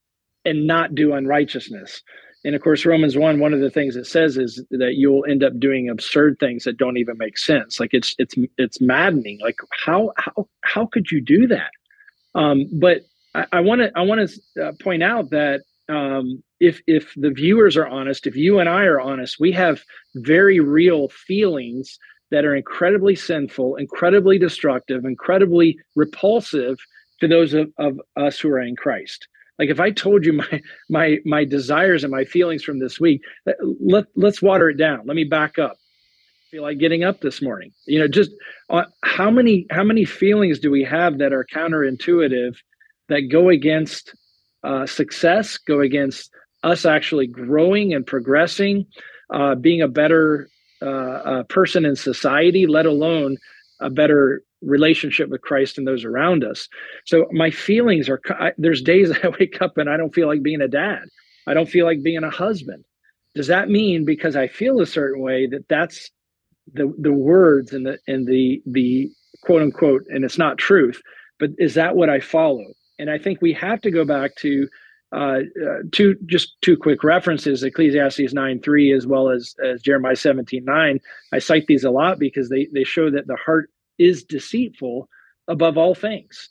and not do unrighteousness. And of course, Romans 1, one of the things it says is that you'll end up doing absurd things that don't even make sense. Like it's it's it's maddening. Like how how how could you do that? Um, but I want to I want to uh, point out that um, if if the viewers are honest, if you and I are honest, we have very real feelings that are incredibly sinful, incredibly destructive, incredibly repulsive to those of, of us who are in Christ. Like if I told you (laughs) my my my desires and my feelings from this week, let let's water it down. Let me back up. feel like getting up this morning. You know, just uh, how many how many feelings do we have that are counterintuitive, that go against uh, success, go against us actually growing and progressing, uh, being a better uh, uh, person in society, let alone a better relationship with Christ and those around us. So my feelings are I, there's days (laughs) I wake up and I don't feel like being a dad. I don't feel like being a husband. Does that mean because I feel a certain way that that's the the words and the and the the quote unquote and it's not truth, but is that what I follow? And I think we have to go back to uh, uh, two just two quick references ecclesiastes 9 3 as well as, as jeremiah 17 9 i cite these a lot because they they show that the heart is deceitful above all things.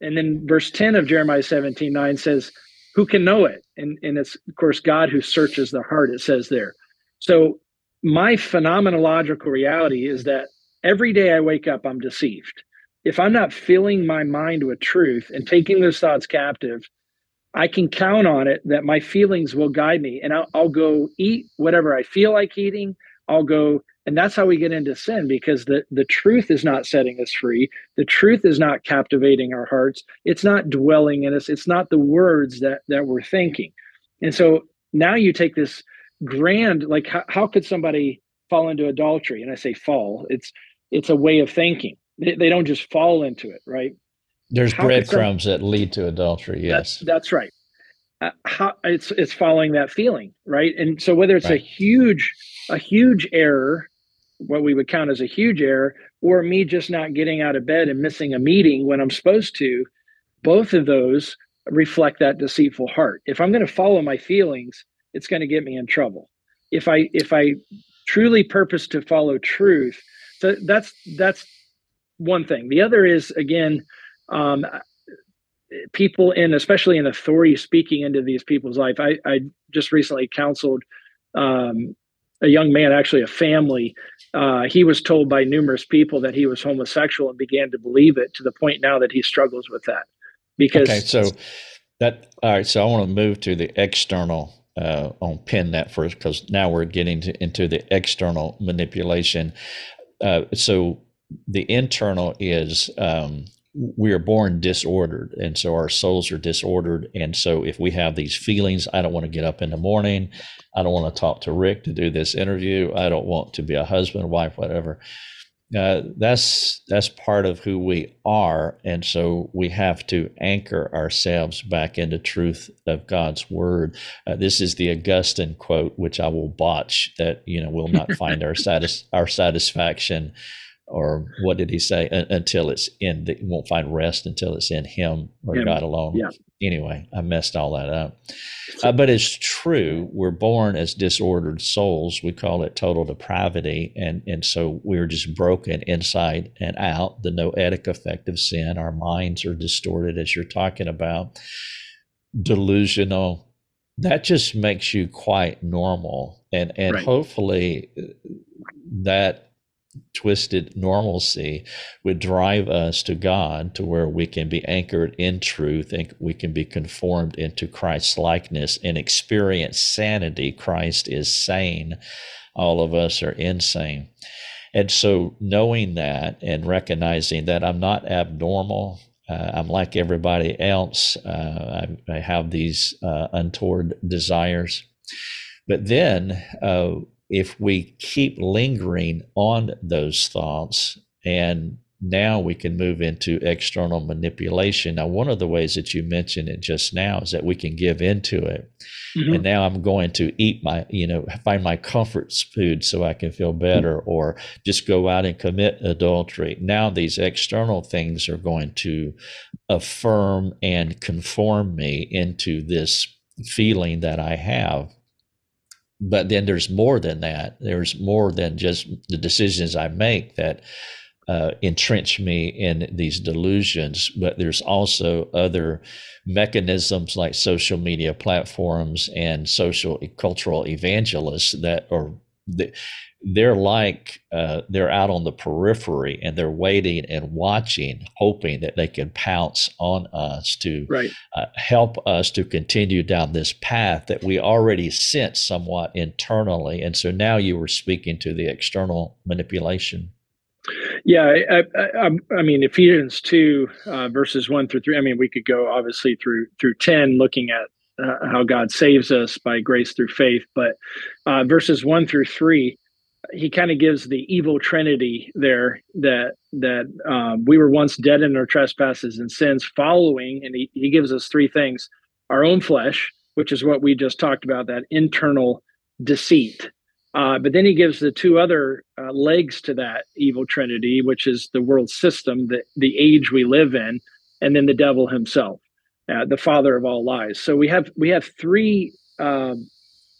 And then verse 10 of jeremiah 17 9 says who can know it? And and it's of course god who searches the heart it says there. So my phenomenological reality is that every day i wake up i'm deceived. If i'm not filling my mind with truth and taking those thoughts captive I can count on it that my feelings will guide me and I'll, I'll, go eat whatever I feel like eating. I'll go, and that's how we get into sin because the, the truth is not setting us free. The truth is not captivating our hearts. It's not dwelling in us. It's not the words that, that we're thinking. And so now you take this grand, like how, how could somebody fall into adultery? And I say fall, it's, it's a way of thinking. They, they don't just fall into it, right? There's breadcrumbs that lead to adultery. Yes, that's, that's right. Uh, how, it's it's following that feeling, right? And so whether it's right. a huge a huge error, what we would count as a huge error, or me just not getting out of bed and missing a meeting when I'm supposed to, both of those reflect that deceitful heart. If I'm going to follow my feelings, it's going to get me in trouble. If I if I truly purpose to follow truth, so that's that's one thing. The other is again um, people in especially in authority speaking into these people's life. I, I just recently counseled um, a young man actually a family. Uh, he was told by numerous people that he was homosexual and began to believe it to the point now that he struggles with that. Because okay so that all right so i want to move to the external uh, on pin that first because now we're getting to, into the external manipulation. Uh, so the internal is um, we are born disordered and so our souls are disordered. And so if we have these feelings i don't want to get up in the morning. I don't want to talk to rick to do this interview. I don't want to be a husband wife whatever. Uh, that's that's part of who we are. And so we have to anchor ourselves back into truth of god's word. Uh, this is the augustine quote which i will botch that you know we'll not find our satis- our satisfaction or what did he say? until it's in, the, won't find rest until it's in Him or Him. God alone. Yeah. Anyway, I messed all that up. Uh, but it's true. We're born as disordered souls. We call it total depravity, and and so we're just broken inside and out. The noetic effect of sin. Our minds are distorted, as you're talking about. Delusional. That just makes you quite normal, and and right. hopefully uh, that twisted normalcy would drive us to God to where we can be anchored in truth and we can be conformed into Christ's likeness and experience sanity. Christ is sane. All of us are insane. And so, knowing that and recognizing that I'm not abnormal, uh, I'm like everybody else, uh, I, I, have these uh, untoward desires. But then, uh, if we keep lingering on those thoughts and now we can move into external manipulation. Now, one of the ways that you mentioned it just now is that we can give into it. Mm-hmm. And now I'm going to eat my, you know, find my comfort food so I can feel better, mm-hmm. or just go out and commit adultery. Now, these external things are going to affirm and conform me into this feeling that I have but then there's more than that. There's more than just the decisions I make that uh, entrench me in these delusions. But there's also other mechanisms like social media platforms and social cultural evangelists that are they're like uh, they're out on the periphery and they're waiting and watching, hoping that they can pounce on us to right. uh, help us to continue down this path that we already sense somewhat internally. And so now you were speaking to the external manipulation. Yeah, I, I, I mean Ephesians two uh, verses one through three. I mean, we could go obviously through through ten, looking at uh, how God saves us by grace through faith. But uh, verses one through three, he kind of gives the evil trinity there that that um, we were once dead in our trespasses and sins, following, and he, he gives us three things: our own flesh, which is what we just talked about, that internal deceit. Uh, but then he gives the two other uh, legs to that evil trinity, which is the world system, the the age we live in, and then the devil himself uh, the father of all lies. So we have we have three, um,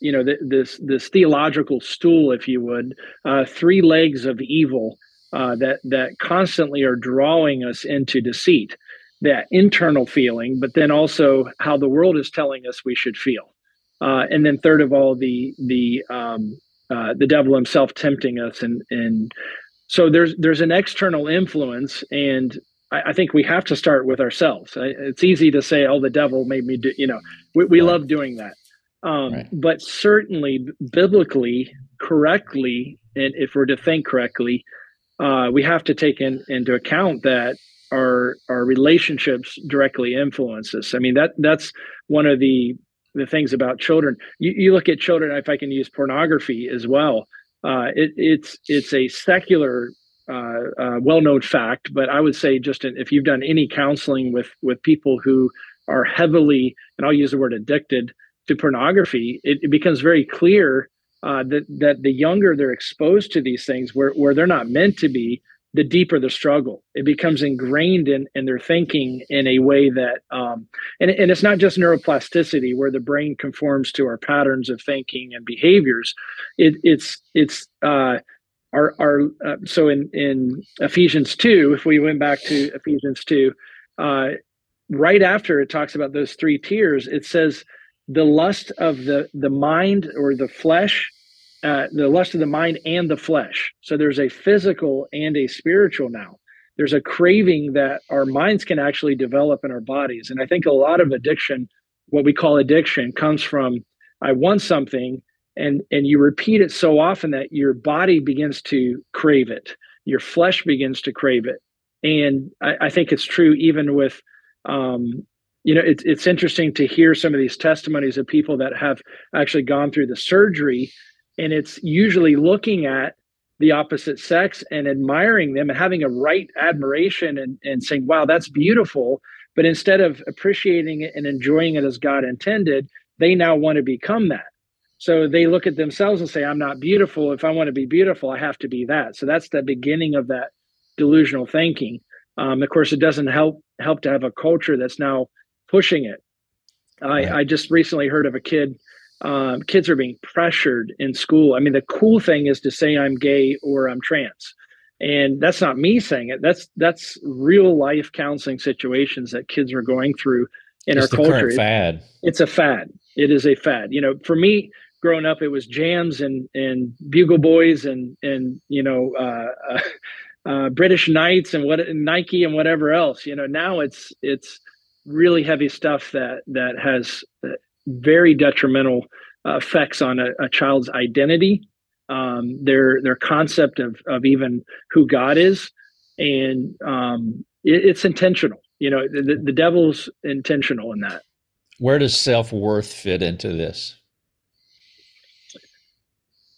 you know, th- this this theological stool, if you would, uh, three legs of evil uh, that that constantly are drawing us into deceit. That internal feeling, but then also how the world is telling us we should feel, uh, and then third of all, the the um, uh, the devil himself tempting us, and and so there's there's an external influence, and I, I, think we have to start with ourselves. It's easy to say, "Oh, the devil made me do." You know, we, we right. love doing that. Um, right. But certainly, biblically, correctly, and if we're to think correctly, uh, we have to take in, into account that our our relationships directly influence us. I mean that that's one of the the things about children. You, you look at children, if I can use pornography as well. Uh, it, it's it's a secular uh, uh, well-known fact, but I would say just in, if you've done any counseling with with people who are heavily, and I'll use the word addicted to pornography, it, it becomes very clear uh, that that the younger they're exposed to these things, where where they're not meant to be, the deeper the struggle. It becomes ingrained in in their thinking in a way that, um, and and it's not just neuroplasticity where the brain conforms to our patterns of thinking and behaviors. It, it's it's uh, our our uh, so in in Ephesians two, if we went back to Ephesians two, uh, right after it talks about those three tiers, it says the lust of the the mind or the flesh, uh, the lust of the mind and the flesh. So there's a physical and a spiritual now. There's a craving that our minds can actually develop in our bodies, and I think a lot of addiction, what we call addiction, comes from I want something and and you repeat it so often that your body begins to crave it. Your flesh begins to crave it. And i, I think it's true even with um, you know it's, it's interesting to hear some of these testimonies of people that have actually gone through the surgery and it's usually looking at the opposite sex and admiring them and having a right admiration and, and saying wow that's beautiful. But instead of appreciating it and enjoying it as god intended they now want to become that so they look at themselves and say, I'm not beautiful. If I want to be beautiful, I have to be that. So that's the beginning of that delusional thinking. Um, of course, it doesn't help help to have a culture that's now pushing it. I. I just recently heard of a kid. Um, kids are being pressured in school. I mean, the cool thing is to say I'm gay or I'm trans, and that's not me saying it. That's that's real life counseling situations that kids are going through in it's our culture. fad. It's a fad. It is a fad. You know, for me, growing up, it was jams and and bugle boys and and you know uh, uh, uh, British Knights and what Nike and whatever else. You know, now it's it's really heavy stuff that that has uh, very detrimental effects on a, a child's identity, um, their their concept of of even who God is, and um, it, it's intentional. You know, the, the devil's intentional in that. Where does self worth fit into this?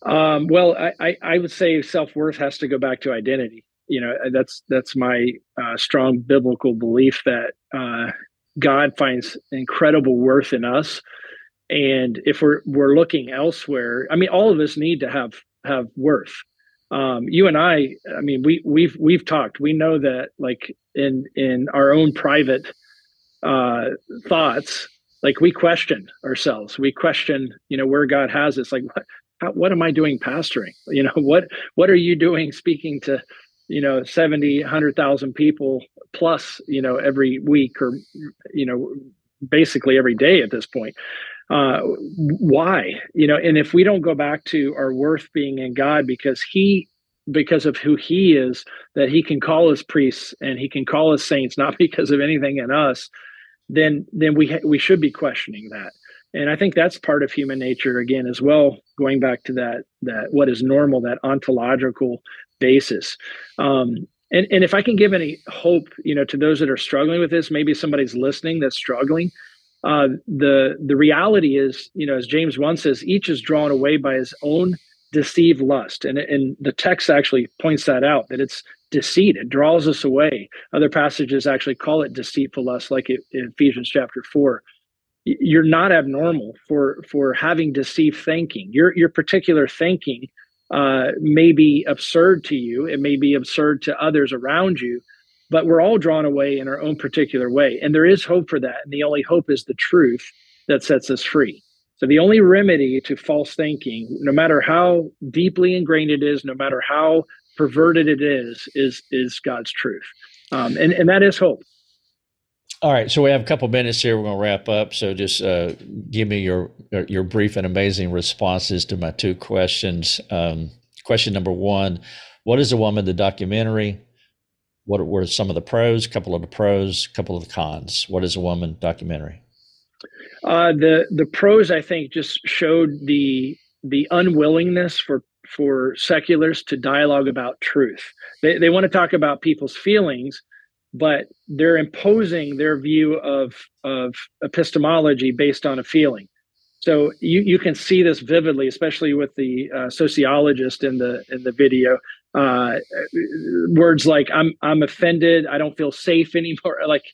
Um, well, I, I, I, would say self worth has to go back to identity. You know, that's that's my uh, strong biblical belief that uh, God finds incredible worth in us, and if we're we're looking elsewhere, I mean, all of us need to have have worth. Um, you and I, I mean, we we've we've talked. We know that, like in in our own private uh, thoughts, like we question ourselves we question you know where god has us like how, what am I doing pastoring? (laughs) You know, what what are you doing speaking to, you know, 70, 100,000 people plus, you know, every week or, you know, basically every day at this point. uh, why you know and if we don't go back to our worth being in god because he because of who he is that he can call us priests and he can call us saints not (laughs) because of anything in us then then we ha- we should be questioning that and i think that's part of human nature again as well going back to that that what is normal that ontological basis um and and if i can give any hope you know to those that are struggling with this maybe somebody's listening that's struggling uh, the the reality is, you know, as James one says, each is drawn away by his own deceived lust, and and the text actually points that out that it's deceit. It draws us away. Other passages actually call it deceitful lust, like in Ephesians chapter four. You're not abnormal for for having deceived thinking. Your your particular thinking uh, may be absurd to you. It may be absurd to others around you, but we're all drawn away in our own particular way. And there is hope for that. And the only hope is the truth that sets us free. So the only remedy to false thinking, no matter how deeply ingrained it is, no matter how perverted it is, is is God's truth. Um, and, and that is hope. All right, so we have a couple minutes here. We're going to wrap up. So just uh, give me your your brief and amazing responses to my two questions. Um, question number one: What is a woman? The documentary. What were some of the pros? A couple of the pros, a couple of the cons. What is a woman documentary? Uh, the the pros, I think, just showed the the unwillingness for for seculars to dialogue about truth. They they want to talk about people's feelings, but they're imposing their view of of epistemology based on a feeling. So you you can see this vividly, especially with the uh, sociologist in the in the video uh, words like I'm I'm offended, I don't feel safe (laughs) anymore. (laughs) Like,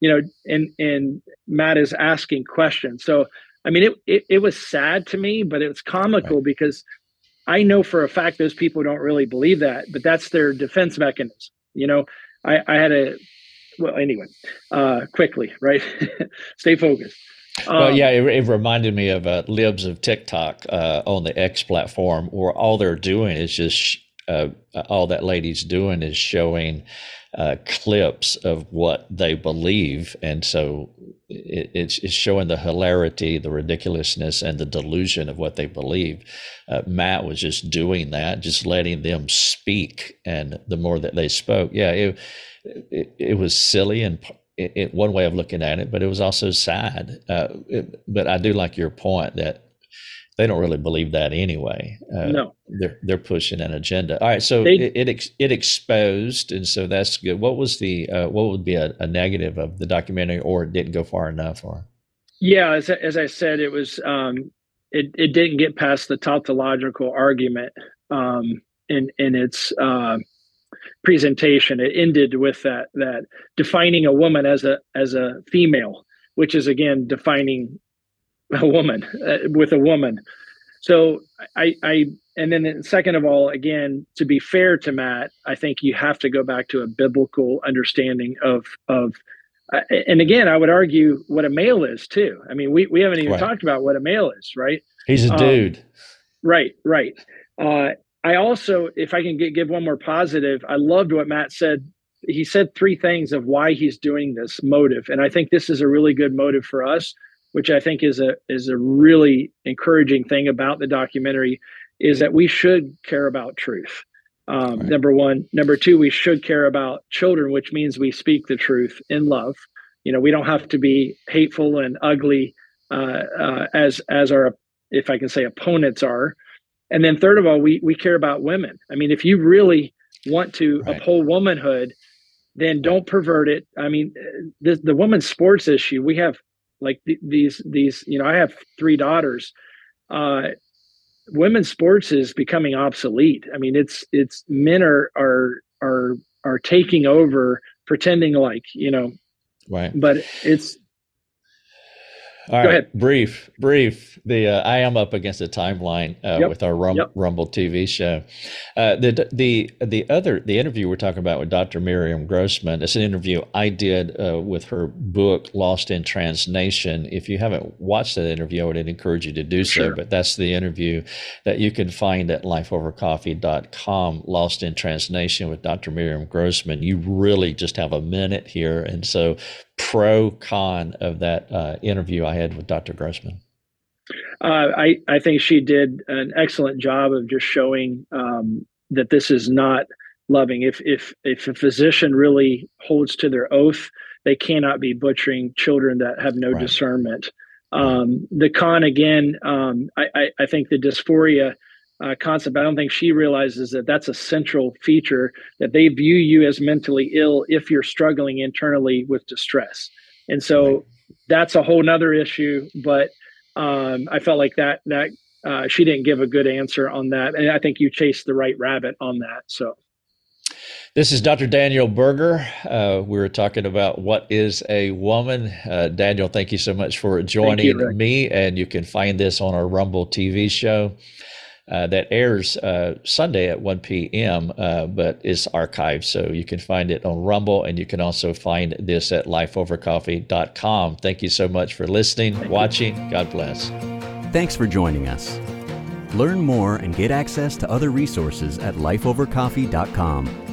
you know, and and Matt is asking questions. So I mean, it it, it was sad to me, but it's comical right. because I know for a fact those people don't really believe that, but that's their defense mechanism. You know, I, I had a well anyway, uh, quickly, right? (laughs) Stay focused. well, um, yeah, it, it, reminded me of uh, libs of TikTok uh, on the X platform, where all they're doing is just uh, all that lady's doing is showing uh, clips of what they believe, and so it, it's, it's showing the hilarity, the ridiculousness, and the delusion of what they believe. Uh, Matt was just doing that, just letting them speak, and the more that they spoke, yeah, it it, it was silly and. It, one way of looking at it, but it was also sad. Uh, but I do like your point that they don't really believe that anyway. Uh, no, they're they're pushing an agenda. All right, so they, it, it, it exposed, and so that's good. What was the uh, what would be a, a, negative of the documentary, or it didn't go far enough, or? Yeah, as as I said, it was um, it it didn't get past the tautological argument um, in in its uh, presentation. It ended with that that defining a woman as a as a female, which is again defining (laughs) a woman uh, with a woman. So I, I, and then second of all, again, to be fair to Matt, I think you have to go back to a biblical understanding of of. Uh, and again, I would argue what a male is too. I mean, we, we haven't even right. talked about what a male is, right? He's a um, dude. Right, right. Uh, I also, if I can get, give one more positive, I loved what Matt said. He said three things of why he's doing this motive, and I think this is a really good motive for us which I think is a is a really encouraging thing about the documentary, is that we should care about truth. Um, right. Number one, number two, we should care about children, which means we speak the truth in love. You know, we don't have to be hateful and ugly uh, uh, as as our, if I can say, opponents are. And then third of all, we we care about women. I mean, if you really want to right. uphold womanhood, then don't pervert it. I mean, the the women's sports issue. We have like th- these these you know i have three daughters uh women's sports is becoming obsolete. I mean it's it's men are are are are taking over pretending like you know. Right. But it's all Go right, ahead. brief, brief. The uh, I am up against a timeline uh, yep. with our Rum- yep. Rumble TV show. Uh, the the the other the interview we're talking about with Dr. Miriam Grossman. It's an interview I did uh, with her book Lost in Trans Nation. If you haven't watched that interview, I would encourage you to do so. But that's the interview that you can find at lifeovercoffee.com. Lost in Trans Nation with Dr. Miriam Grossman. You really just have a minute here, and so pro con of that uh, interview I had with Dr. Grossman? Uh, I I think she did an excellent job of just showing um, that this is not loving. If if if a physician really holds to their oath, they cannot be butchering children that have no right. discernment. Um, the con again, um, I, I, I think the dysphoria uh, concept. I don't think she realizes that that's a central feature that they view you as mentally ill if you're struggling internally with distress, and so right. that's a whole nother issue. But um, I felt like that that uh, she didn't give a good answer on that, and I think you chased the right rabbit on that. So. This is Dr. Daniel Berger. Uh, we were talking about what is a woman. Uh, Daniel, thank you so much for joining you, me. And you can find this on our Rumble TV show uh, that airs uh, Sunday at 1 p.m., uh, but is archived. So you can find it on Rumble and you can also find this at lifeovercoffee.com. Thank you so much for listening, watching. God bless. Thanks for joining us. Learn more and get access to other resources at lifeovercoffee.com.